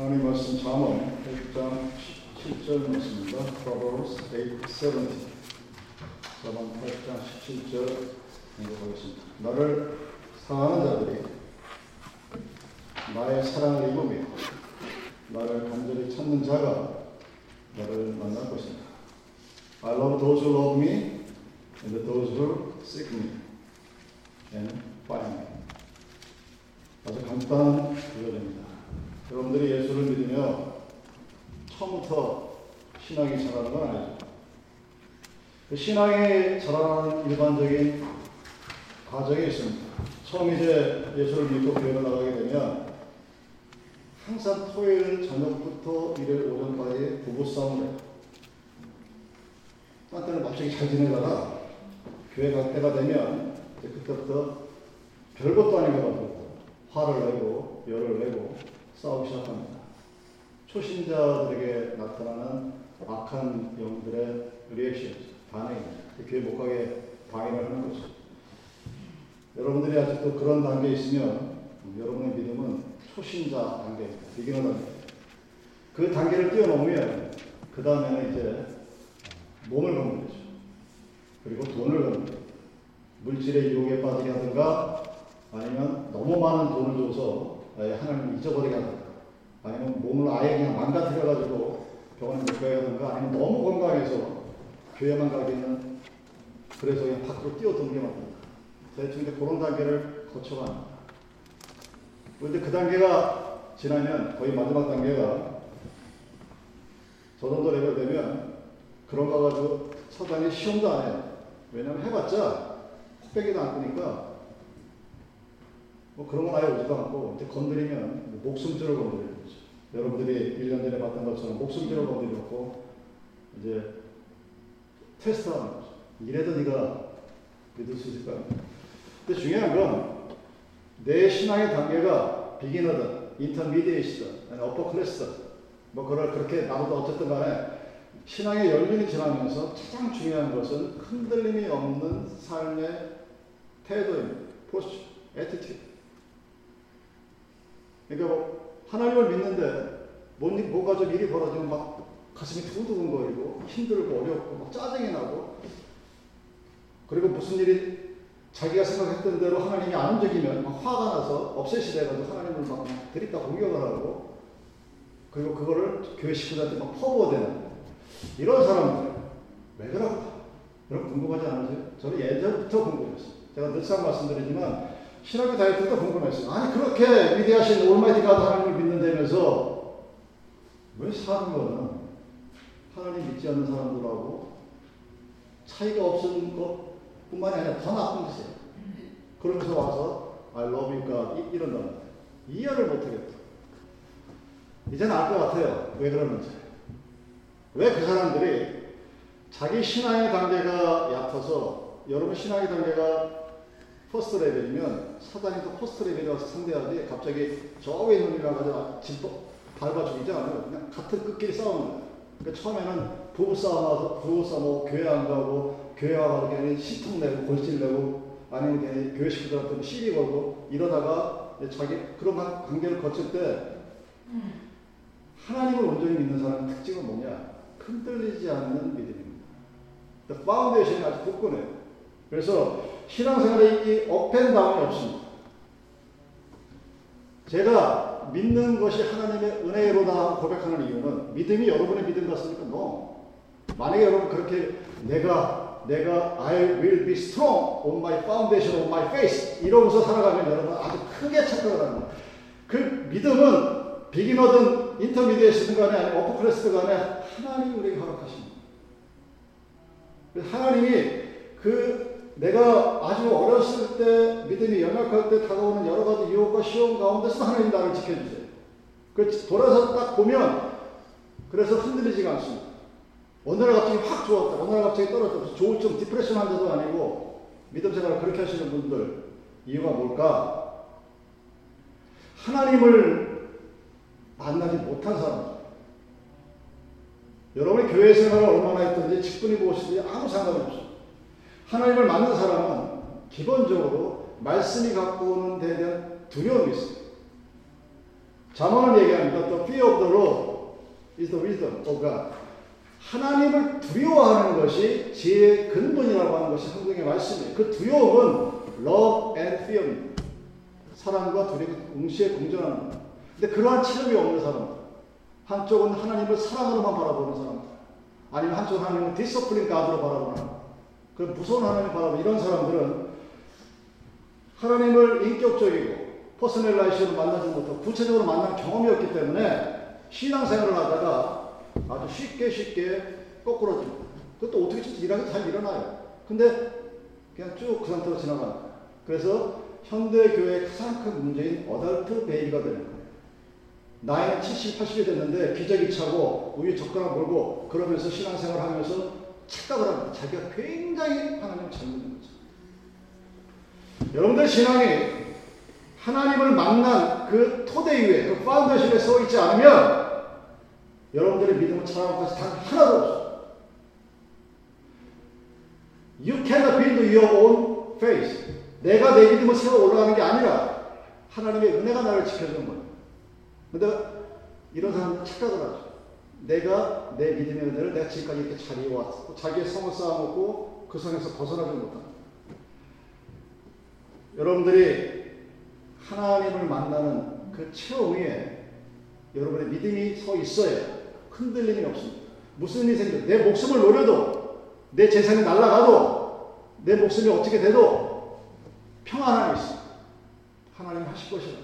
하나님 말씀 잠언 8장 17절 말씀입니다. Proverbs 8:17 잠언 8장 17절 읽어보겠습니다. 나를 사랑하는 자들이 나의 사랑을 입으며 나를 간절히 찾는 자가 나를 만날 것이다. I love those who love me and those who seek me and find me. 아주 간단한 구절입니다. 여러분들이 예수를 믿으며 처음부터 신앙이 자라는 건 아니죠. 그 신앙이 자라는 일반적인 과정이 있습니다. 처음 이제 예수를 믿고 교회를 나가게 되면 항상 토요일 저녁부터 일요일 오전까지 부부싸움을 해요. 딴 때는 갑자기 잘 지내다가 교회 갈 때가 되면 그때부터 별것도 아닌 것 같고 화를 내고 열을 내고 싸우기 시작합니다. 초신자들에게 나타나는 악한 영들의 리액션, 반응입니다. 교회 못 가게 방해를 하는 거죠. 여러분들이 아직도 그런 단계에 있으면 여러분의 믿음은 초신자 단계입니다. 비기너 단계. 그 단계를 뛰어넘으면 그 다음에는 이제 몸을 거죠. 그리고 돈을 거죠. 물질의 유혹에 빠지게 하든가 아니면 너무 많은 돈을 줘서 하나님 잊어버리게 하든가 아니면 몸을 아예 그냥 망가뜨려가지고 병원에 못 가게 하든가 아니면 너무 건강해서 교회만 가기에는 그래서 그냥 밖으로 뛰어들게 만든다. 대충 이제 그런 단계를 거쳐갑니다. 그런데 그 단계가 지나면 거의 마지막 단계가 저 정도 레벨 되면 그런 거 가지고 사단이 시험도 안 해요. 왜냐면 해봤자 코빼기도 안 끄니까 뭐 그런 건 아예 오지도 않고 건드리면 목숨줄을 건드리는 거죠. 여러분들이 1년 전에 봤던 것처럼 목숨줄을 건드려놓고 이제 테스트하는 거죠. 이래도 네가 믿을 수 있을까? 근데 중요한 건 내 신앙의 단계가 beginner든, intermediate이든, 아니 upper class든 뭐 그걸 그렇게 나도 어쨌든 간에 신앙의 연륜이 지나면서 가장 중요한 것은 흔들림이 없는 삶의 태도입니다. Posture, attitude. 그러니까 뭐 하나님을 믿는데 뭔, 뭐가 좀 일이 벌어지면 막 가슴이 두근두근거리고 힘들고 어렵고 막 짜증이 나고 그리고 무슨 일이 자기가 생각했던 대로 하나님이 안 움직이면 막 화가 나서 upset이 돼가지고 하나님을 막 들이다 공격을 하고 그리고 그거를 교회 식구들한테 막 퍼부어대는 이런 사람들 왜 그럴까? 여러분 궁금하지 않으세요? 저는 예전부터 궁금했어요. 제가 늘상 말씀드리지만 신학교 다닐 때도 궁금했어요. 아니 그렇게 위대하신 올마이티 가드 하나님을 믿는다면서 왜 사는 거는 하나님 믿지 않는 사람들하고 차이가 없는 것뿐만이 아니라 더 나쁜 짓이에요. 그러면서 와서 I love you God 이런다. 이해를 못하겠다. 이제는 알 것 같아요. 왜 그러는지. 왜 그 사람들이 자기 신앙의 단계가 얕아서 여러분 신앙의 단계가 first level이면 사단이 또 first level에 와서 상대하지 갑자기 저 위에 있는 이랑 가지고 집 밟아 죽이지 않아요. 그냥 같은 급끼리 싸우는 거예요. 그러니까 처음에는 부부싸움, 부부싸움, 교회 안 가고, 교회 와서 괜히 심통 내고, 골실 내고, 아니면 괜히 교회 식구들한테 시비 걸고, 이러다가 자기 그런 관계를 거칠 때, 하나님을 온전히 믿는 사람의 특징은 뭐냐? 흔들리지 않는 믿음입니다. foundation이 아주 굳건해요. 그래서 신앙생활에 이 up and down이 없습니다. 제가 믿는 것이 하나님의 은혜로다 고백하는 이유는 믿음이 여러분의 믿음 같습니까? No. 만약에 여러분 그렇게 내가 내가 I will be strong on my foundation of my faith 이러면서 살아가면 여러분 아주 크게 착각을 하는 거예요. 그 믿음은 beginner든 intermediate이건 간에 아니면 upper class건 간에 하나님이 우리에게 허락하십니다. 하나님이 그 내가 아주 어렸을 때 믿음이 연약할 때 다가오는 여러 가지 유혹과 시험 가운데서 하나님 나를 지켜주세요. 그 돌아서 딱 보면 그래서 흔들리지가 않습니다. 어느 날 갑자기 확 좋았다. 어느 날 갑자기 떨어졌다. 조울증, depression 환자도 아니고 믿음 생활을 그렇게 하시는 분들 이유가 뭘까? 하나님을 만나지 못한 사람. 여러분이 교회 생활을 얼마나 했든지 직분이 무엇이든지 아무 상관이 없어요. 하나님을 만난 사람은 기본적으로 말씀이 갖고 오는 데에 대한 두려움이 있어요. 자문은 얘기합니다. The fear of the Lord is the wisdom of God. 하나님을 두려워하는 것이 지혜의 근본이라고 하는 것이 성경의 말씀이에요. 그 두려움은 love and fear입니다. 사랑과 두려움이 동시에 공존하는 겁니다. 근데 그러한 체험이 없는 사람들, 한쪽은 하나님을 사랑으로만 바라보는 사람들, 아니면 한쪽은 하나님을 discipline God으로 바라보는 그 무서운 하나님을 바라보는 이런 사람들은 하나님을 인격적이고 personal relation으로 만나지 못하고 구체적으로 만난 경험이 없기 때문에 신앙생활을 하다가 아주 쉽게 쉽게 거꾸러집니다. 그것도 어떻게 일하기 잘 일어나요. 근데 그냥 쭉 그 상태로 지나가는 거예요. 그래서 현대 교회의 가장 큰 문제인 adult baby가 되는 거예요. 나이는 70, 80이 됐는데 기저귀 차고 우유 젖꼭지 물고 그러면서 신앙생활 하면서 착각을 합니다. 자기가 굉장히 하나님을 잘 믿는 거죠. 여러분들 신앙이 하나님을 만난 그 토대 위에, 그 foundation에 서 있지 않으면 여러분들의 믿음은 자랑할 것이 단 하나도 없어요. You cannot build your own faith. 내가 내 믿음을 세워 올라가는 게 아니라 하나님의 은혜가 나를 지켜주는 거예요. 근데 이런 사람들은 착각을 하죠. 내가 내 믿음의 은혜를 내가 지금까지 이렇게 잘 이어왔고 자기의 성을 쌓아놓고 그 성에서 벗어나지 못한다. 여러분들이 하나님을 만나는 그 체험 위에 여러분의 믿음이 서 있어야 흔들림이 없습니다. 무슨 일이 생겨 내 목숨을 노려도 내 재산이 날아가도 내 목숨이 어떻게 돼도 평안함이 있습니다. 하나님 하실 것이다.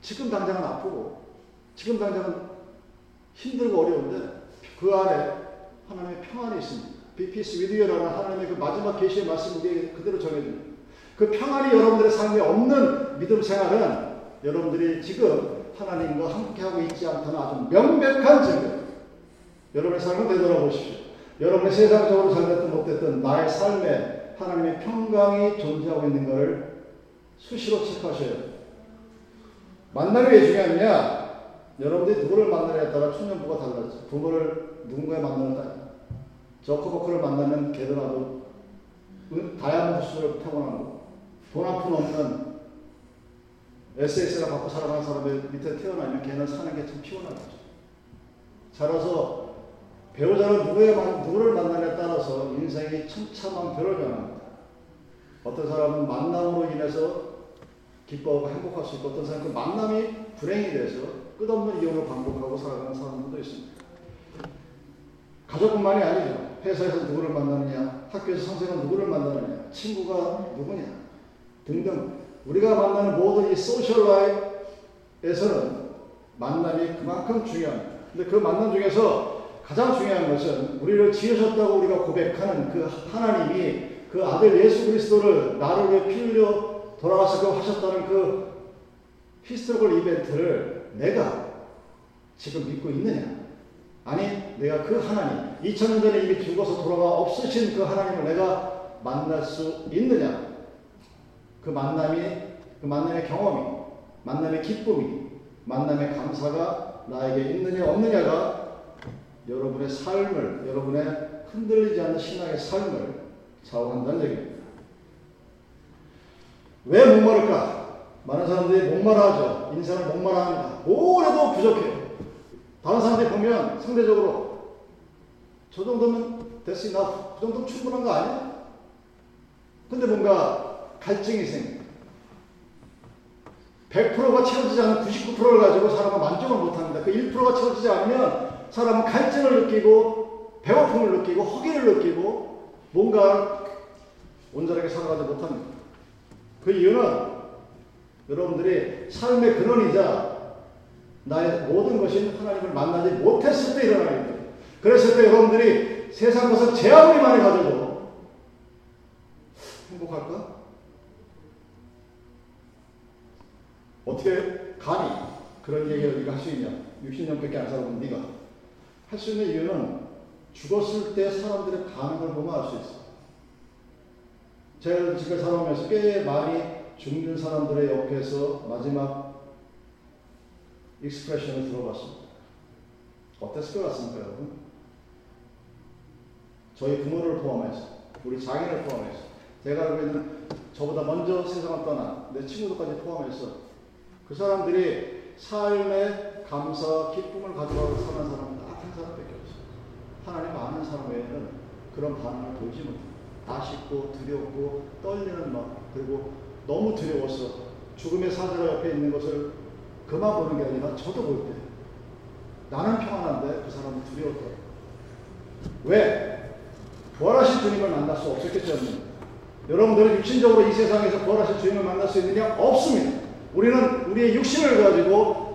지금 당장은 아프고 지금 당장은 힘들고 어려운데 그 안에 하나님의 평안이 있습니다. Be peace with you라는 하나님의 그 마지막 계시의 말씀 우리에게 그대로 전해줍니다. 그 평안이 여러분들의 삶에 없는 믿음 생활은 여러분들이 지금 하나님과 함께하고 있지 않다는 아주 명백한 증거. 여러분의 삶을 되돌아보십시오. 여러분의 세상적으로 잘됐든 못됐든 나의 삶에 하나님의 평강이 존재하고 있는 것을 수시로 체크하셔야 돼요. 만남이 왜 중요하냐? 여러분들이 누구를 만나냐에 따라 초년부가 달라져. 부모를 누군가에 만나는 저커버크를 만나면 걔들하고 다이아몬드 수를 타고나고 돈한 푼 없는 SS랑 갖고 살아가는 사람의 밑에 태어나면 걔는 사는 게 참 피곤하겠죠. 자라서 배우자는 누구의, 누구를 만나냐에 따라서 인생이 천차만별로 변합니다. 어떤 사람은 만남으로 인해서 기뻐하고 행복할 수 있고 어떤 사람은 그 만남이 불행이 돼서 끝없는 이혼을 반복하고 살아가는 사람들도 있습니다. 가족뿐만이 아니죠. 회사에서 누구를 만나느냐, 학교에서 선생은 누구를 만나느냐, 친구가 누구냐 등등 우리가 만나는 모든 이 social life에서는 만남이 그만큼 중요합니다. 근데 그 만남 중에서 가장 중요한 것은 우리를 지으셨다고 우리가 고백하는 그 하나님이 그 아들 예수 그리스도를 나를 위해 피 흘려 돌아가시고 하셨다는 그 historical event를 내가 지금 믿고 있느냐? 아니, 내가 그 하나님, 2000년 전에 이미 죽어서 돌아가 없으신 그 하나님을 내가 만날 수 있느냐? 그 만남이, 그 만남의 경험이, 만남의 기쁨이, 만남의 감사가 나에게 있느냐, 없느냐가 여러분의 삶을, 여러분의 흔들리지 않는 신앙의 삶을 좌우한다는 얘기입니다. 왜 목마를까? 많은 사람들이 목마르하죠. 인생을 목마르합니다. 뭘 해도 부족해요. 다른 사람들이 보면 상대적으로 저 정도면 됐으나 그 정도면 충분한 거 아니야? 근데 뭔가 갈증이 생겨. 100%가 채워지지 않은 99%를 가지고 사람은 만족을 못합니다. 그 1%가 채워지지 않으면 사람은 갈증을 느끼고 배고픔을 느끼고 허기를 느끼고 뭔가 온전하게 살아가지 못합니다. 그 이유는 여러분들이 삶의 근원이자 나의 모든 것이 하나님을 만나지 못했을 때 일어나기 때문에 그랬을 때 여러분들이 세상 것을 제 아무리 많이 가져도 행복할까? 어떻게 감히 그런 얘기를 네가 할 수 있냐? 60년밖에 안 살아본 네가 할 수 있는 이유는 죽었을 때 사람들의 반응을 보면 알 수 있어. 제가 지금 살아오면서 꽤 많이 죽는 사람들의 옆에서 마지막 익스프레션을 들어봤습니다. 어땠을 것 같습니까, 여러분? 저희 부모를 포함해서, 우리 장인을 포함해서, 제가 알고 있는 저보다 먼저 세상을 떠난 내 친구들까지 포함해서 그 사람들이 삶의 감사, 기쁨을 가져가고 사는 사람은 딱한 사람밖에 없어요. 하나님 아는 사람 외에는 그런 반응을 보이지 못해요. 아쉽고 두렵고 떨리는 마음 그리고 너무 두려워서 죽음의 사자가 옆에 있는 것을 그만 보는 게 아니라 저도 볼 때 나는 평안한데 그 사람은 두려웠다. 왜? 부활하신 주님을 만날 수 없었기 때문입니다. 여러분들은 육신적으로 이 세상에서 부활하신 주님을 만날 수 있느냐? 없습니다. 우리는 우리의 육신을 가지고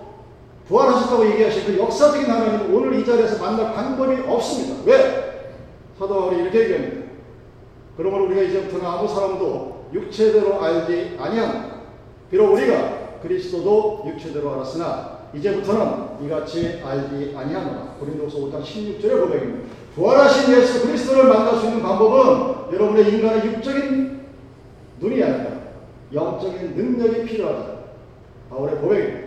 부활하셨다고 얘기하신 그 역사적인 하나님을 오늘 이 자리에서 만날 방법이 없습니다. 왜? 사도 바울이 이렇게 얘기합니다. 그러므로 우리가 이제부터는 아무 사람도 육체대로 알지 아니함. 비록 우리가 그리스도도 육체대로 알았으나 이제부터는 이같이 알지 아니하노라. 고린도서 5장 16절의 고백입니다. 부활하신 예수 그리스도를 만날 수 있는 방법은 여러분의 인간의 육적인 눈이 아니라 영적인 능력이 필요하다. 바울의 고백입니다.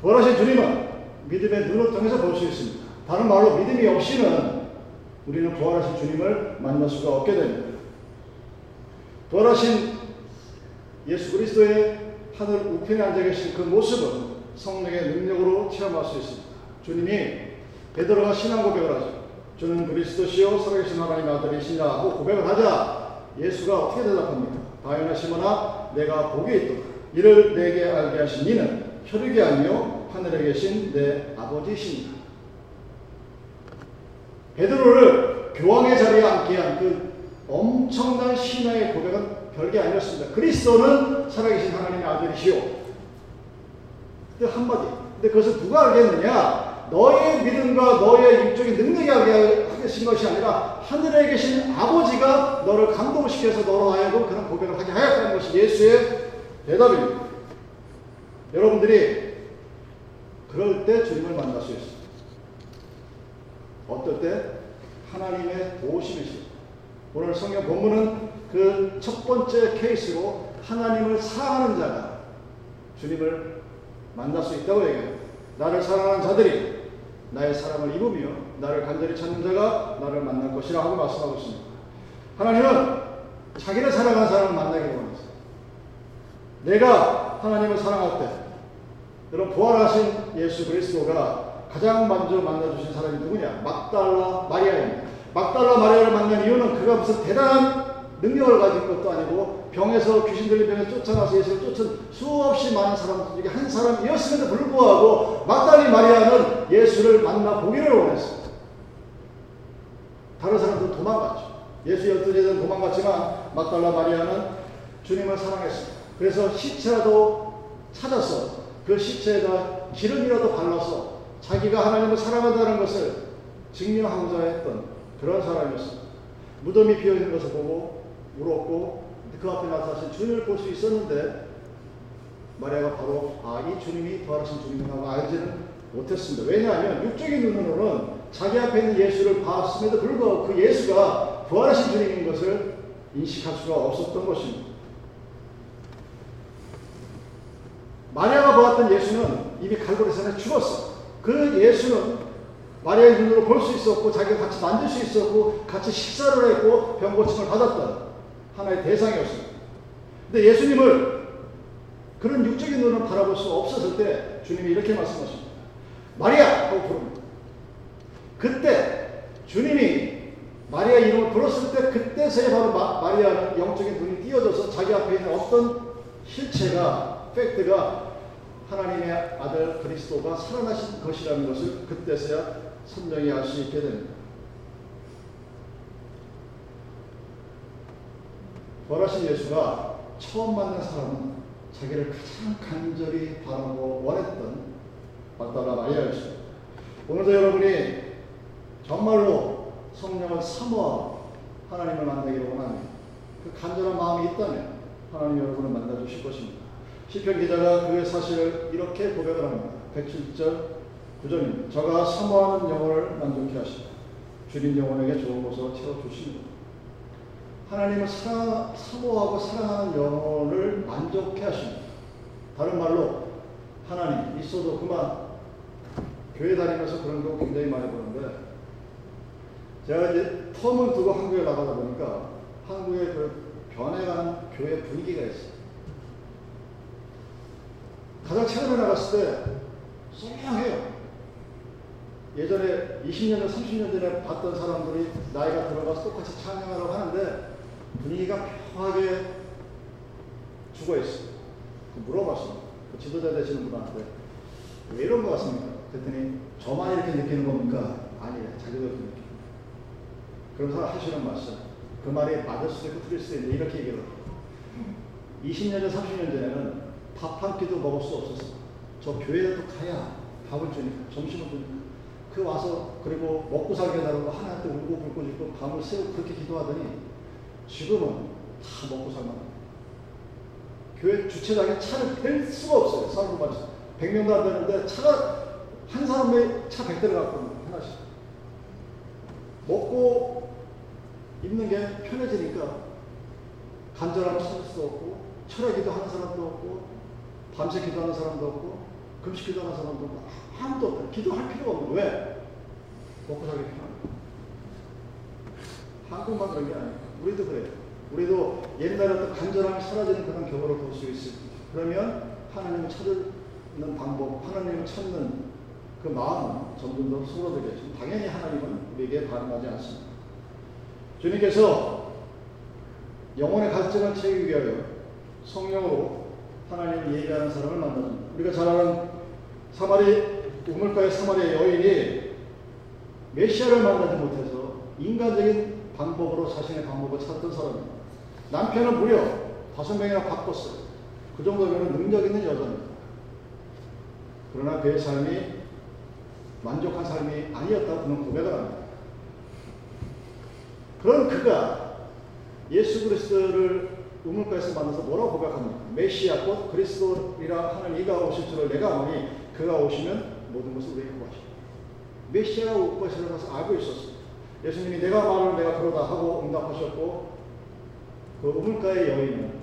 부활하신 주님은 믿음의 눈을 통해서 볼 수 있습니다. 다른 말로 믿음이 없이는 우리는 부활하신 주님을 만날 수가 없게 됩니다. 부활하신 예수 그리스도의 하늘 우편에 앉아 계신 그 모습은 성령의 능력으로 체험할 수 있습니다. 주님이 베드로가 신앙 고백을 하죠. 주는 그리스도시요 살아계신 하나님의 아들이시냐 하고 고백을 하자 예수가 어떻게 대답합니까? 바요나 시모나 내가 복이 있도다. 이를 내게 알게 하신 이는 혈육이 아니요 하늘에 계신 내 아버지시니라. 베드로를 교황의 자리에 앉게 한 그 엄청난 신앙의 고백은 별게 아니었습니다. 그리스도는 살아계신 하나님의 아들이시오. 근데 한마디. 근데 그것을 누가 알겠느냐? 너의 믿음과 너의 육적인 능력이 알게 하신 것이 아니라 하늘에 계신 아버지가 너를 감동시켜서 너로 하여금 그런 고백을 하게 하였다는 것이 예수의 대답입니다. 여러분들이 그럴 때 주님을 만날 수 있습니다. 어떨 때? 하나님의 도우심이시죠. 오늘 성경 본문은 그 첫 번째 케이스로 하나님을 사랑하는 자가 주님을 만날 수 있다고 얘기합니다. 나를 사랑하는 자들이 나의 사랑을 입으며 나를 간절히 찾는 자가 나를 만날 것이라 하고 말씀하고 있습니다. 하나님은 자기를 사랑하는 사람을 만나기를 원했어요. 내가 하나님을 사랑할 때 여러분 부활하신 예수 그리스도가 가장 먼저 만나주신 사람이 누구냐? 막달라 마리아입니다. 막달라 마리아를 만난 이유는 그가 무슨 대단한 능력을 가진 것도 아니고 병에서 귀신 들린 병에 쫓아나서 예수를 쫓은 수없이 많은 사람들 중에 한 사람이었음에도 불구하고 막달리 마리아는 예수를 만나 보기를 원했습니다. 다른 사람들은 도망갔죠. 예수 열두 제자는 도망갔지만 막달라 마리아는 주님을 사랑했습니다. 그래서 시체라도 찾아서 그 시체에다 기름이라도 발라서 자기가 하나님을 사랑한다는 것을 증명하고자 했던 그런 사람이었습니다. 무덤이 비어 있는 것을 보고 울었고 그 앞에 나타나신 주님을 볼 수 있었는데 마리아가 바로 아 이 주님이 부활하신 주님이라고 알지는 못했습니다. 왜냐하면 육적인 눈으로는 자기 앞에 있는 예수를 봤음에도 불구하고 그 예수가 부활하신 주님인 것을 인식할 수가 없었던 것입니다. 마리아가 보았던 예수는 이미 갈고리산에 죽었어. 그 예수는 마리아의 눈으로 볼 수 있었고 자기가 같이 만질 수 있었고 같이 식사를 했고 병고침을 받았던 하나의 대상이었습니다. 근데 예수님을 그런 육적인 눈으로 바라볼 수 없었을 때 주님이 이렇게 말씀하십니다. 마리아! 하고 부릅니다. 그때 주님이 마리아 이름을 불렀을 때 그때서야 바로 마, 마리아는 영적인 눈이 띄어져서 자기 앞에 있는 어떤 실체가 팩트가 하나님의 아들 그리스도가 살아나신 것이라는 것을 그때서야 선명히 알 수 있게 됩니다. 부활하신 예수가 처음 만난 사람은 자기를 가장 간절히 바라고 원했던 막달라 마리아였습니다. 오늘도 여러분이 정말로 성령을 사모하고 하나님을 만나기를 원합니다. 그 간절한 마음이 있다면 하나님 여러분을 만나 주실 것입니다. 시편 기자가 그의 사실을 이렇게 고백을 합니다. 107절 9절입니다. 저가 사모하는 영혼을 만족케 하시다. 주님 영혼에게 좋은 곳을 채워주십니다. 하나님을 사랑, 사모하고 사랑하는 영혼을 만족해 하십니다. 다른 말로 하나님 있어도 그만 교회 다니면서 그런 거 굉장히 많이 보는데 제가 이제 텀을 두고 한국에 나가다 보니까 한국의 그 변해가는 교회 분위기가 있어요. 가장 최근에 나갔을 때 쏠량해요. 예전에 20년 전, 30년 전에 봤던 사람들이 나이가 들어가서 똑같이 찬양하라고 하는데 분위기가 묘하게 죽어 있어요. 물어봤어요. 그 지도자 되시는 분한테 왜 이런 것 같습니까? 그랬더니 저만 이렇게 느끼는 겁니까? 자기도 그렇게 느끼는 그러면서 하시는 말씀. 그 말이 맞을 수도 있고 틀릴 수도 있는데 이렇게 얘기를 해요. 20년 전, 30년 전에는 밥 한 끼도 먹을 수 없었어. 저 교회에도 가야 밥을 주니까, 점심을 주니까. 그 와서 그리고 먹고 살게 하라고 하나한테 울고 불고 짓고 밤을 새고 그렇게 기도하더니 지금은 다 먹고 살만 교회 주차장에 차를 댈 수가 없어요. 사람만 100명도 안 되는데 차가 한 사람의 차 100대를 갖고 있는 하나씩. 먹고 입는 게 편해지니까 간절함을 찾을 수도 없고 철야 기도 하는 사람도 없고 밤새 기도하는 사람도 없고 금식 기도하는 사람도 없고 아무도 없다. 기도할 필요가 없는 왜? 먹고 살기 편하니까. 한국만 그런 게 아니에요. 우리도 그래요. 우리도 옛날에 어떤 간절함이 사라지는 그런 경우를 볼 수 있습니다. 그러면 하나님을 찾는 방법, 하나님을 찾는 그 마음은 점점 더 소로되겠죠. 당연히 하나님은 우리에게 반응하지 않습니다. 주님께서 영혼의 갈증을 채우기 위하여 성령으로 하나님을 예배하는 사람을 만나줍니다. 우리가 잘 아는 사마리, 우물가의 사마리아 여인이 메시아를 만나지 못해서 인간적인 방법으로 자신의 방법을 찾던 사람입니다. 남편은 무려 다섯 명이나 바꿨어요. 그 정도면 능력 있는 여자입니다. 그러나 그의 삶이 만족한 삶이 아니었다고 그는 고백을 합니다. 그런 그가 예수 그리스도를 우물가에서 만나서 뭐라고 고백합니까? 메시아 곧 그리스도이라 하는 이가 오실 줄을 내가 아노니 그가 오시면 모든 것을 우리에게 구하시고 메시아가 올 것이라는 것을 알고 있었어요. 예수님이 내가 말을 내가 그러다 하고 응답하셨고 그 우물가의 여인은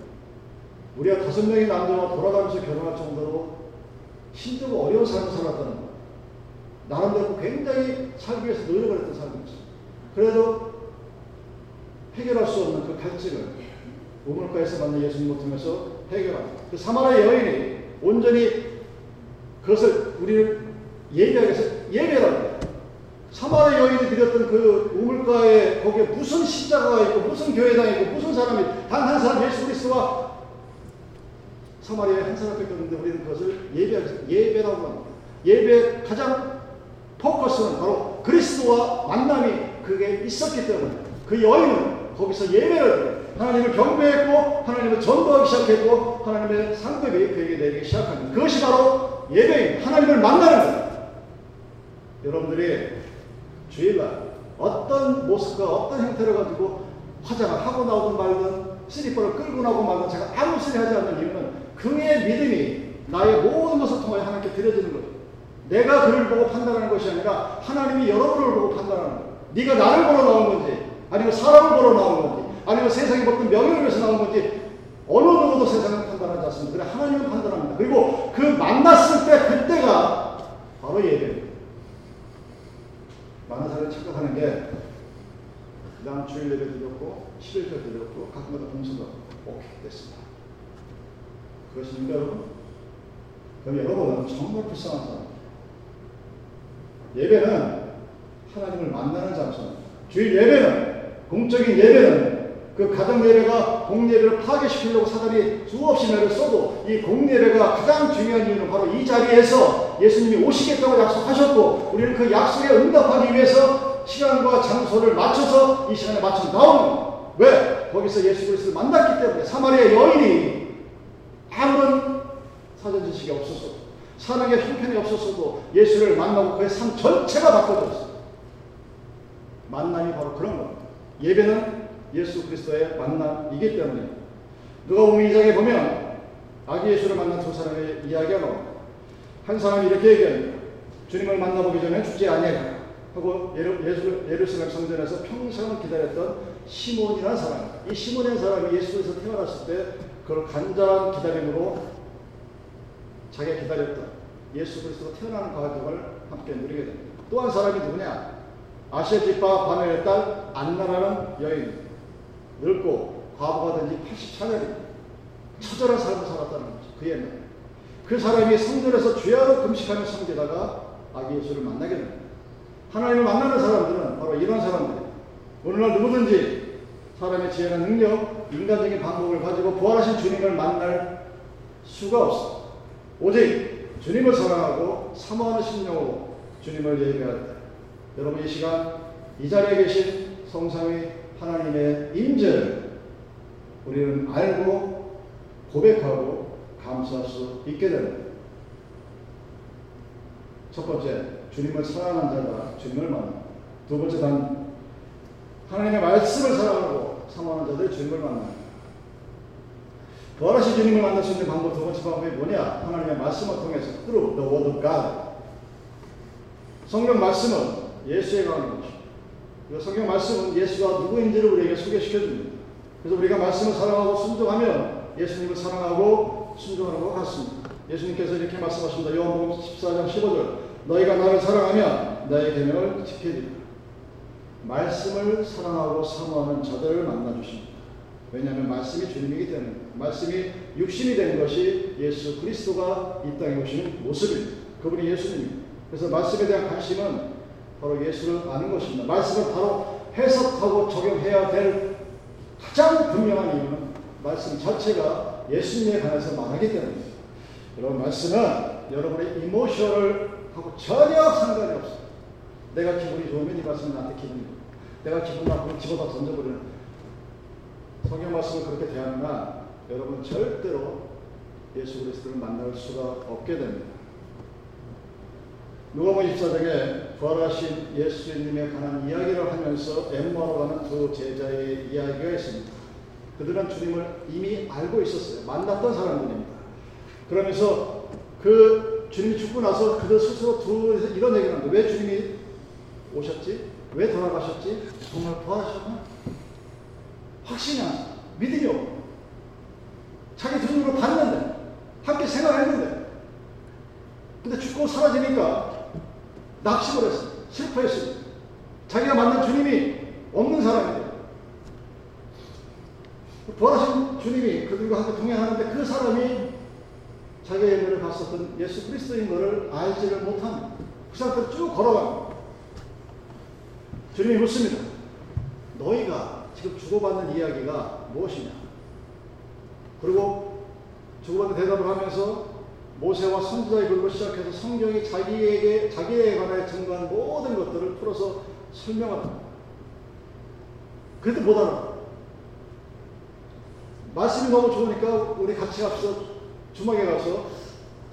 우리가 다섯 명의 남자와 돌아가면서 결혼할 정도로 힘들고 어려운 삶을 살았다는 거. 나름대로 굉장히 살기 위해서 노력을 했던 사람이었어요. 그래도 해결할 수 없는 그 갈증을 우물가에서 만난 예수님을 통해서 해결합니다. 그 사마리아 여인이 온전히 그것을 우리를 예배하기 위해서 예배를 합니다. 사마리아 여인이 드렸던 그 우물가에 거기에 무슨 십자가가 있고 무슨 교회당이 있고 무슨 사람이 단 한 사람 예수 그리스도와 사마리아에 한 사람밖에 없는데 우리는 그것을 예배하기 예배라고 합니다. 예배의 가장 포커스는 바로 그리스도와 만남이 그게 있었기 때문에 그 여인은 거기서 예배를 하나님을 경배했고 하나님을 전도하기 시작했고 하나님의 상급이 그에게 내리기 시작합니다. 그것이 바로 예배입니다. 하나님을 만나는 거예요. 여러분들이 주일날 어떤 모습과 어떤 형태를 가지고 화장을 하고 나오든 말든 슬리퍼를 끌고 나오고 말든 제가 아무 소리 하지 않는 이유는 그의 믿음이 나의 모든 것을 통하여 하나님께 드려지는 거예요. 내가 그를 보고 판단하는 것이 아니라 하나님이 여러분을 보고 판단하는 거예요. 네가 나를 보러 나온 건지 아니면 사람을 보러 나온 건지 아니면 세상에 어떤 명예를 위해서 나온 건지 어느 누구도 세상을 판단하지 않습니다. 그래 하나님은 판단합니다. 그리고 그 만났을 때 그때가 바로 예배입니다. 많은 사람이 착각하는 게 그다음 주일 예배 드렸고 11절 드렸고 가끔가다 봉사가 오케이 됐습니다. 그것입니까 여러분? 그럼 여러분은 정말 불쌍한 사람. 예배는 하나님을 만나는 장소입니다. 주일 예배는 공적인 예배는 그 가정 예배가 공예배를 파괴시키려고 사단이 수없이 매를 써도 이 공예배가 가장 중요한 이유는 바로 이 자리에서 예수님이 오시겠다고 약속하셨고 우리는 그 약속에 응답하기 위해서 시간과 장소를 맞춰서 이 시간에 맞춰 나오는 왜? 거기서 예수 그리스도를 만났기 때문에 사마리아 여인이 아무런 사전 지식이 없었어도 사랑의 형편이 없었어도 예수를 만나고 그의 삶 전체가 바꿔졌어요. 만남이 바로 그런 겁니다. 예배는 예수 그리스도의 만남이기 때문에 누가 보면 이 장에 보면 아기 예수를 만난 두 사람의 이야기가 나옵니다. 한 사람이 이렇게 얘기합니다. 주님을 만나보기 전에 죽지 아니하라 하고 예루, 예루살렘 성전에서 평생을 기다렸던 시몬이라는 사람. 이 시몬이라는 사람이 예수에서 태어났을 때 그걸 간절한 기다림으로 자기가 기다렸던 예수 그리스도가 태어나는 과정을 함께 누리게 됩니다. 또 한 사람이 누구냐? 아시아 뒷바 바멜의 딸 안나라는 여인. 늙고 과부가 된지 84년입니다. 처절한 삶을 살았다는 거죠. 그 옛날. 그 사람이 성전에서 주야로 금식하는 성제다가 아기 예수를 만나게 됩니다. 하나님을 만나는 사람들은 바로 이런 사람들이에요. 오늘날 누구든지 사람의 지혜나 능력, 인간적인 방법을 가지고 부활하신 주님을 만날 수가 없어. 오직 주님을 사랑하고 사모하는 심령으로 주님을 예배할 때 여러분 이 시간 이 자리에 계신 성상의 하나님의 임재를 우리는 알고 고백하고 감사할 수 있게 됩니다. 첫 번째, 주님을 사랑하는 자가 주님을 만납니다. 두 번째, 단 하나님의 말씀을 사랑하고 사모하는 자들이 주님을 만납니다. 부활하신 주님을 만날 수 있는 방법 두 번째 방법이 뭐냐? 하나님의 말씀을 통해서 through the word of God. 성경 말씀은 예수에 관한 것입니다. 성경 말씀은 예수가 누구인지를 우리에게 소개시켜 줍니다. 그래서 우리가 말씀을 사랑하고 순종하면 예수님을 사랑하고 순종하는 것 같습니다. 예수님께서 이렇게 말씀하십니다. 요한복음 14장 15절 너희가 나를 사랑하면 나의 계명을 지키리라. 말씀을 사랑하고 사모하는 자들을 만나 주십니다. 왜냐하면 말씀이 주님이기 때문에 말씀이 육신이 된 것이 예수 그리스도가 이 땅에 오시는 모습입니다. 그분이 예수님입니다. 그래서 말씀에 대한 관심은 바로 예수를 아는 것입니다. 말씀을 바로 해석하고 적용해야 될 가장 분명한 이유는 말씀 자체가 예수님에 관해서 말하기 때문입니다. 여러분 말씀은 여러분의 이모션을 하고 전혀 상관이 없어요. 내가 기분이 좋으면 이 말씀은 나한테 기분이 좋고 내가 기분 나쁘면 집어다 던져버리는 성경 말씀을 그렇게 대하면 여러분 절대로 예수 그리스도를 만날 수가 없게 됩니다. 누가복음 24장에 부활하신 예수님에 관한 이야기를 하면서 엠마로 가는 두 제자의 이야기가 있습니다. 그들은 주님을 이미 알고 있었어요. 만났던 사람들입니다. 그러면서 그 주님이 죽고 나서 그들 스스로 두 이런 얘기를 합니다. 왜 주님이 오셨지? 왜 돌아가셨지? 정말 부활하셨나? 확신이 안 믿음이 없고 자기 두 눈으로 봤는데 함께 생각했는데 근데 죽고 사라지니까 낙심을 했어요. 실패했어요. 자기가 만난 주님이 없는 사람이에요. 부활하신 주님이 그들과 함께 동행하는데 그 사람이 자기의 예배를 갔었던 예수 그리스도인 것을 알지를 못합니다. 그 상태로 쭉 걸어갑니다. 주님이 묻습니다. 너희가 지금 주고받는 이야기가 무엇이냐? 그리고 주고받는 대답을 하면서 모세와 선지자의 글로 시작해서 성경이 자기에게 자기에 관하여 증거한 모든 것들을 풀어서 설명하다. 그래도 못 알아. 말씀이 너무 좋으니까 우리 같이 가서 주막에 가서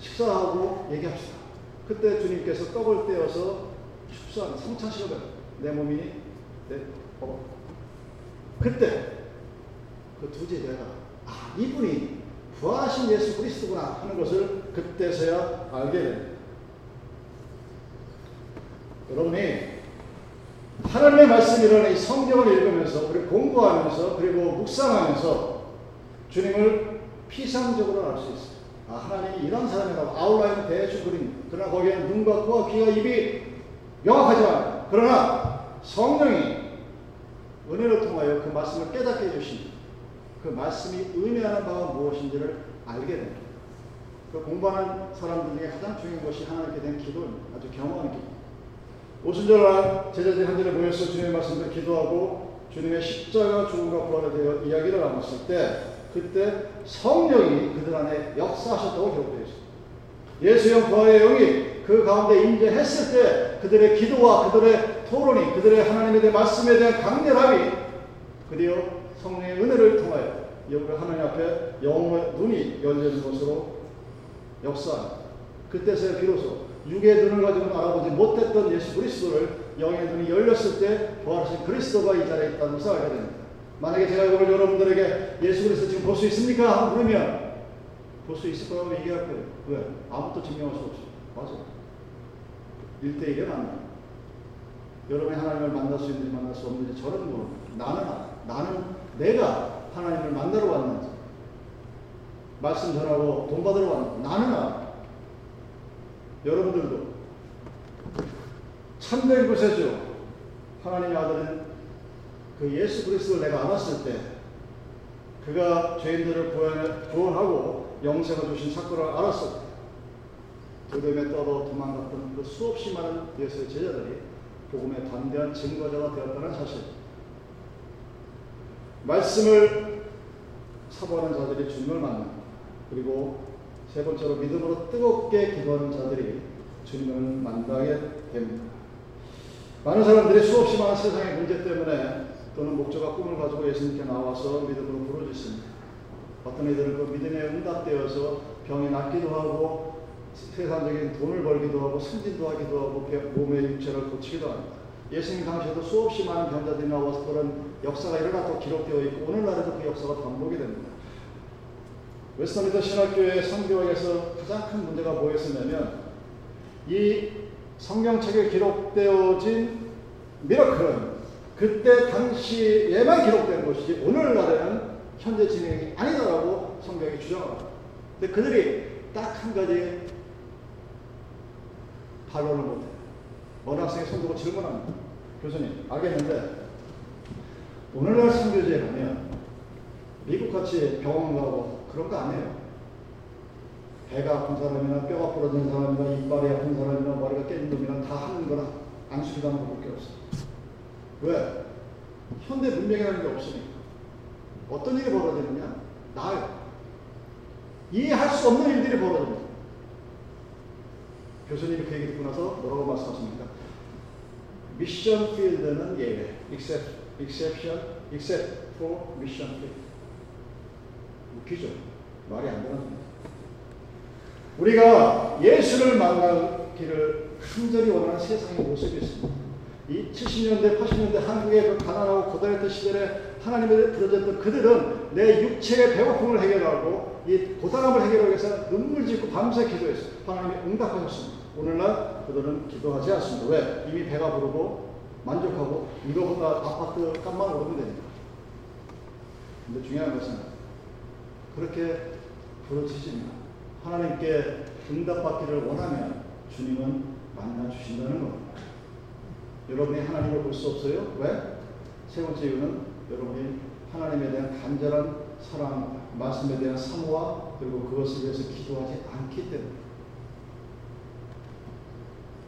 식사하고 얘기합시다. 그때 주님께서 떡을 떼어서 축사하는 성찬식을 내 몸이 내 어. 그때 그 두 제자가 아 이분이 부하신 예수 그리스도구나 하는 것을 그때서야 알게 됩니다. 여러분이 하나님의 말씀이라는 이 성경을 읽으면서 그리고 공부하면서 그리고 묵상하면서 주님을 피상적으로 알 수 있어요. 아, 하나님이 이런 사람이라고 아웃라인 대충 그림. 그러나 거기에는 눈과 코와 귀와 입이 명확하지만 그러나 성령이 은혜를 통하여 그 말씀을 깨닫게 해주십니다. 그 말씀이 의미하는 바가 무엇인지를 알게 됩니다. 그 공부하는 사람들 중에 가장 중요한 것이 하나님께 대한 기도입니다. 아주 경험하는 기도. 오순절 날 제자들이 한 자리에 모여서 주님의 말씀을 기도하고 주님의 십자가 죽음과 부활에 대해 이야기를 나눴을 때 그때 성령이 그들 안에 역사하셨다고 기록되어 있습니다. 예수형 부활의 영이 그 가운데 임재했을 때 그들의 기도와 그들의 토론이 그들의 하나님에 대한 말씀에 대한 강렬함이 드디어 성령의 은혜를 통하 여 여러분 하나님 앞에 영의 눈이 열리는 것으로 역사합니다. 그때서야 비로소 육의 눈을 가지고는 알아보지 못했던 예수 그리스도를 영의 눈이 열렸을 때 부활하신 그리스도가 이 자리에 있다는 것을 알게 됩니다. 만약에 제가 오늘 여러분들에게 예수 그리스도 지금 볼 수 있습니까? 그러면 볼 수 있을 거라고 얘기할 거예요. 왜? 아무것도 증명할 수 없어요. 맞아. 1대1에 만나. 여러분이 하나님을 만날 수 있는지 만날 수 없는지 저는 모릅니다. 나는 나는 내가 하나님을 만나러 왔는지, 말씀 전하고 돈 받으러 왔는지, 나는 알아. 여러분들도 참된 곳에죠. 하나님의 아들은 그 예수 그리스도를 내가 알았을 때, 그가 죄인들을 구원하고 영생을 주신 사건을 알았을 때, 두려움에 떨어 도망갔던 그 수없이 많은 예수의 제자들이 복음의 담대한 증거자가 되었다는 사실. 말씀을 사모하는 자들이 주님을 만나 그리고 세 번째로 믿음으로 뜨겁게 기도하는 자들이 주님을 만나게 됩니다. 많은 사람들이 수없이 많은 세상의 문제 때문에 또는 목적과 꿈을 가지고 예수님께 나와서 믿음으로 부르짖습니다. 어떤 이들은 그 믿음에 응답되어서 병이 낫기도 하고 세상적인 돈을 벌기도 하고 승진도 하기도 하고 몸의 육체를 고치기도 합니다. 예수님 당시에도 수없이 많은 병자들이 나와서 그런 역사가 일어났고 기록되어 있고 오늘날에도 그 역사가 반복이 됩니다. Westminster 신학교의 선교학에서 가장 큰 문제가 뭐였었냐면 이 성경책에 기록되어진 miracle은 그때 당시에만 기록된 것이지 오늘날에는 현재 진행이 아니다라고 성경이 주장합니다. 근데 그들이 딱 한 가지 반론을 못해요. 어느 학생이 손 들고 질문합니다. 교수님, 알겠는데 오늘날 선교지에 가면 미국같이 병원 가고 그런 거 안 해요. 배가 아픈 사람이나 뼈가 부러진 사람이나 이빨이 아픈 사람이나 머리가 깨진 놈이나 다 하는 안수기도 하는 것밖에 없어. 왜? 현대 문명이라는 게 없으니까. 어떤 일이 벌어지느냐? 나요. 이해할 수 없는 일들이 벌어집니다. 교수님이 그 얘기 듣고 나서 뭐라고 말씀하십니까? 미션 필드는 예외. except, exception, except for mission field. 웃기죠? 말이 안 되는 겁니다. 우리가 예수를 만나기를 간절히 원하는 세상의 모습이 있습니다. 이 70년대, 80년대 한국의 그 가난하고 고단했던 시절에 하나님을 부르짖던 그들은 내 육체의 배고픔을 해결하고 이 고단함을 해결하기 위해서 눈물 짓고 밤새 기도했어요. 하나님이 응답하셨습니다. 오늘날 그들은 기도하지 않습니다. 왜? 이미 배가 부르고 만족하고 이거보다 아파트 값만 오르면 되니까. 근데 중요한 것은 그렇게 부르짖습니다. 하나님께 응답받기를 원하면 주님은 만나 주신다는 겁니다. 여러분이 하나님을 볼 수 없어요? 왜? 세 번째 이유는 여러분이 하나님에 대한 간절한 사랑, 말씀에 대한 사모와 그리고 그것을 위해서 기도하지 않기 때문에.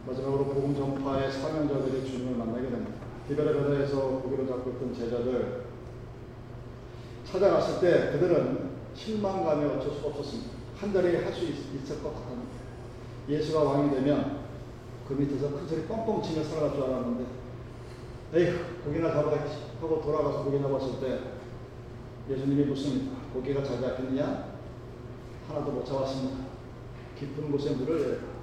마지막으로 복음 전파의 사명자들이 주님을 만나게 됩니다. 디베레 바다에서 고기를 잡고 있던 제자들 찾아갔을 때 그들은 실망감에 어쩔 수 없었습니다. 한 달에 할 수 있을 것 같았는데 예수가 왕이 되면 그 밑에서 큰 소리 뻥뻥 치며 살아갈 줄 알았는데 에휴 고기나 잡아다 하고 돌아가서 고기 잡았을 때 예수님이 묻습니다. 고기가 잘 잡혔느냐? 하나도 못 잡았습니다. 깊은 곳에 물을 내라.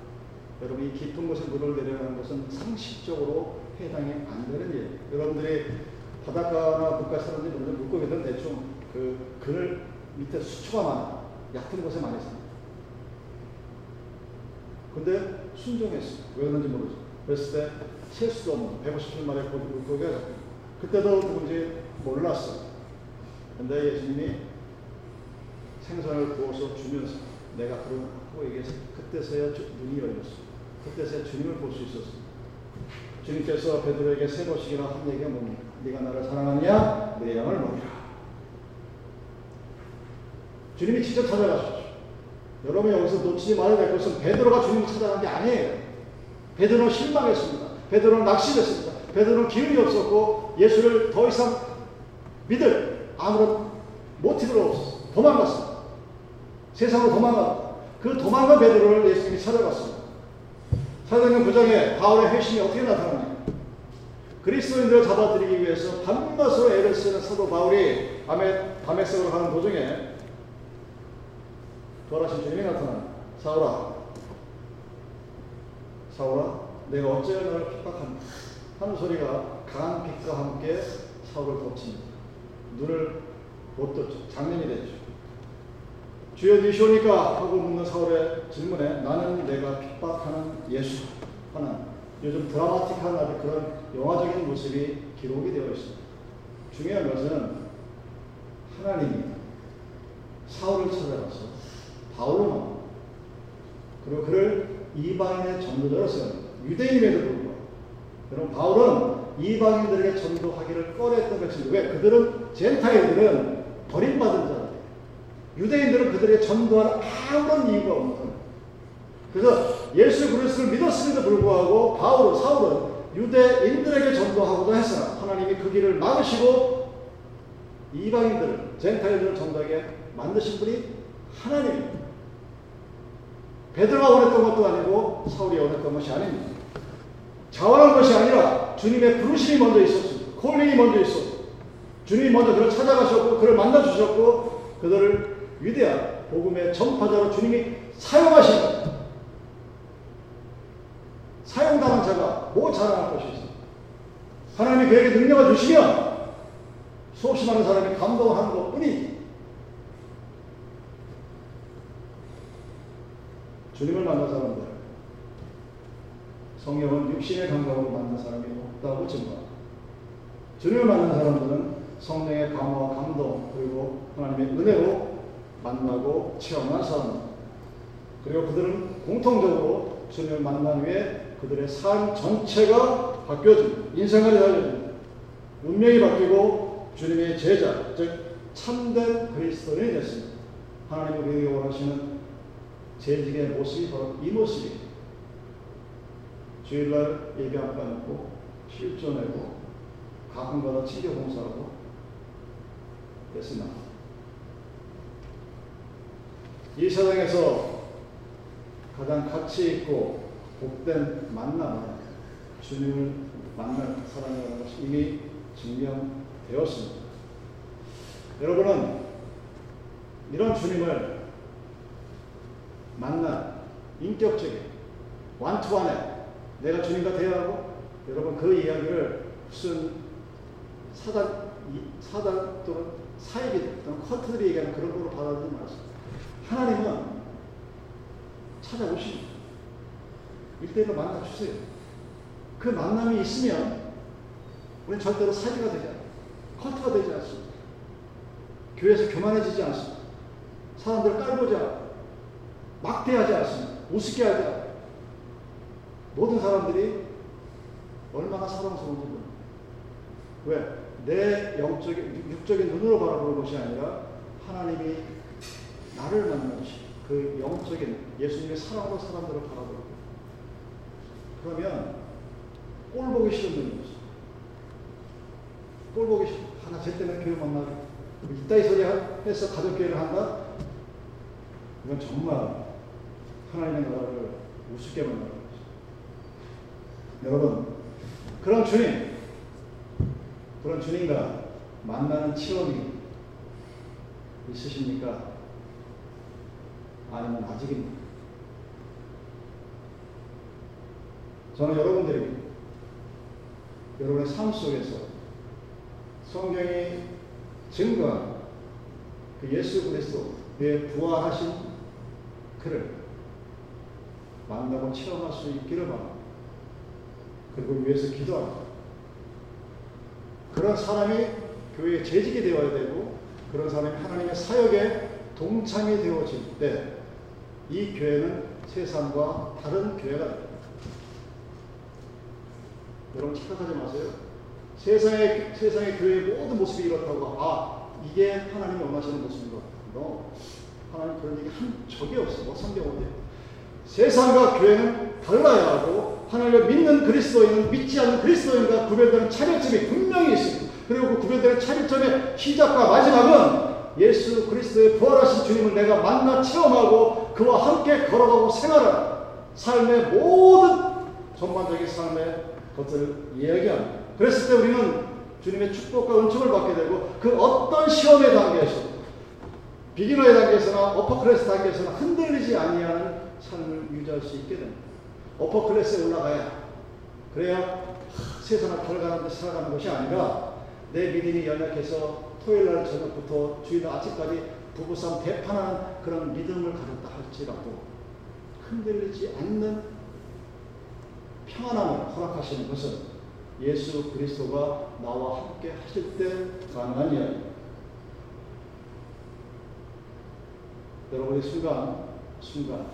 여러분 이 깊은 곳에 물을 내려가는 것은 상식적으로 해당이 안 되는 일. 여러분들이 바닷가나 물가 사람들이 물고기들은 대충 그 그늘 밑에 수초가 많아. 얕은 곳에 많이 삽니다. 근데 순종했어요. 왜 그런지 모르죠. 그랬을 때 세수도 없는 150킬만에 물고기가 잡힙니다. 그때도 누군지 몰랐어요. 근데 예수님이 생선을 구워서 주면서 내가 그러고 얘기해서 그때서야 눈이 열렸어요. 그때서야 주님을 볼 수 있었어요. 주님께서 베드로에게 세 번씩이나 한 얘기가 뭡니까? 네가 나를 사랑하느냐? 내 양을 먹이라. 주님이 직접 찾아가셨죠. 여러분이 여기서 놓치지 말아야 될 것은 베드로가 주님을 찾아간 게 아니에요. 베드로는 실망했습니다. 베드로는 낙심했습니다. 베드로는 기운이 없었고 예수를 더 이상 믿을 아무런 모티브가 없었어요. 도망갔습니다. 세상으로 도망갔다. 그 도망간 베드로를 예수님이 찾아갔습니다. 사도행 9장에 바울의 회심이 어떻게 나타나냐. 그리스도인들을 잡아들이기 위해서 밤낮으로 애를 쓰는 사도 바울이 밤에, 밤에 썩으로 가는 도중에 부활하신 주님이 나타나 사울아 사울아 내가 어째 너를 핍박한다 하는 소리가 강한 빛과 함께 사울을 덮칩니다. 눈을 못 떴죠. 장면이 됐죠. 주여 니시오니까 하고 묻는 사울의 질문에 나는 내가 핍박하는 예수 하는 요즘 드라마틱한 아주 그런 영화적인 모습이 기록이 되어 있습니다. 중요한 것은 하나님이 사울을 찾아가서 바울로 그리고 그를 이방인의 전도자로 세웁니다. 유대인임에도 불구하고. 여러분 바울은 이방인들에게 전도하기를 꺼려했던 것입니다. 왜? 그들은 젠타일들은 버림받은. 유대인들은 그들에게 전도할 아무런 이유가 없는 그래서 예수 그리스도를 믿었음에도 불구하고 바울은 사울은 유대인들에게 전도하고도 했으나 하나님이 그 길을 막으시고 이방인들을 젠타일들을 전도하게 만드신 분이 하나님입니다. 베드로가 원했던 것도 아니고 사울이 원했던 것이 아닙니다. 자원한 것이 아니라 주님의 부르심이 먼저 있었습니다. 콜링이 먼저 있었고 주님이 먼저 그를 찾아가셨고 그를 만나 주셨고 그들을 위대한 복음의 전파자로 주님이 사용하신 것. 사용당한 자가 뭐 자랑할 것이 있어? 하나님이 그에게 능력을 주시면 수없이 많은 사람이 감동을 하는 것 뿐이 주님을 만난 사람들 성령은 육신의 감각으로 만난 사람이 없다고 증거합니다. 주님을 만난 사람들은 성령의 감화와 감동 그리고 하나님의 은혜로 만나고 체험한 사람입니다. 그리고 그들은 공통적으로 주님을 만난 후에 그들의 삶 전체가 바뀌어집니다. 인생관이 달라집니다. 운명이 바뀌고 주님의 제자, 즉 참된 그리스도인이 됐습니다. 하나님이 우리에게 원하시는 재직의 모습이 바로 이 모습이에요. 주일날 예배 안 받고 실전하고 가끔가다 친교 봉사하고 됐습니다. 이 세상에서 가장 가치 있고 복된 만남은 주님을 만날 사람이라는 것이 이미 증명되었습니다. 여러분은 이런 주님을 만나 인격적인 완투완에 내가 주님과 대화하고 여러분 그 이야기를 무슨 사단 사단 또는 사이비 또는 커트들이 얘기하는 그런 거로 받아들이지 마세요. 하나님은 찾아오십니다. 일대일로 만나 주세요. 그 만남이 있으면 우리는 절대로 사기가 되지 않아요. 커트가 되지 않습니다. 교회에서 교만해지지 않습니다. 사람들을 않아요. 막대하지 않습니다. 우습게 하지. 모든 사람들이 얼마나 사랑스러운지 모릅니다. 왜? 내 영적인, 육적인 눈으로 바라보는 것이 아니라 하나님이 나를 만나시 그 영적인 예수님의 사랑으로 사람들을 바라보고 그러면 꼴 보기 싫은 눈이 없어. 꼴 보기 싫어. 하나 쟤 때문에 교회 만나고 이따위 소리 해서 가족교회를 한다? 이건 정말 하나님의 나라를 우습게 만나는 거죠. 여러분, 그런 주님, 그런 주님과 만나는 체험이 있으십니까? 아니면 아직입니까? 저는 여러분들이 여러분의 삶 속에서 성경이 증거한 그 예수 그리스도의 부활하신 그를 만나고 체험할 수 있기를 바랍니다. 그리고 위해서 기도합니다. 그런 사람이 교회에 재직이 되어야 되고 그런 사람이 하나님의 사역에 동참이 되어질 때 이 교회는 세상과 다른 교회가 됩니다. 여러분 착각하지 마세요. 세상의 세상의 교회의 모든 모습이 이렇다고 아 이게 하나님이 원하시는 모습인 것 같아. 하나님 그런 얘기 한 적이 없어. 뭐 성경 어디? 세상과 교회는 달라야 하고 하나님을 믿는 그리스도인은 믿지 않는 그리스도인과 구별되는 차별점이 분명히 있습니다. 그리고 그 구별되는 차별점의 시작과 마지막은 예수 그리스도의 부활하신 주님을 내가 만나 체험하고 그와 함께 걸어가고 생활하는 삶의 모든 전반적인 삶의 것을 이야기합니다. 그랬을 때 우리는 주님의 축복과 은총을 받게 되고 그 어떤 시험의 단계에서 비기너의 단계에서나 어퍼클래스 단계에서나 흔들리지 아니하는 삶을 유지할 수 있게 됩니다. 어퍼클래스에 올라가야 그래야 세상을 걸어가는 데 살아가는 것이 아니라 내 믿음이 연약해서 토요일 날 저녁부터 주일 아침까지 부부싸움 대판하는 그런 믿음을 가졌다 할지라도 흔들리지 않는 평안함을 허락하시는 것은 예수 그리스도가 나와 함께 하실 때 가능한 이야기입니다. 여러분이 순간, 순간,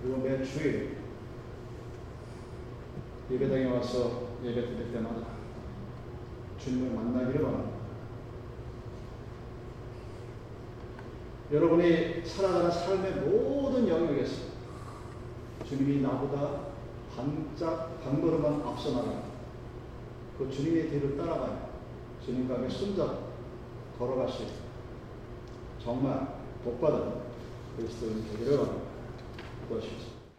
그리고 매 주일 예배당에 와서 예배 드릴 때마다 주님을 만나기를 바랍니다. 여러분이 살아가는 삶의 모든 영역에서 주님이 나보다 반짝 반걸음만 앞서 나가 그 주님의 뒤를 따라가요. 주님과 함께 손잡고 걸어갈 수 있고 정말 복받은 그리스도인 되기를. 것이죠.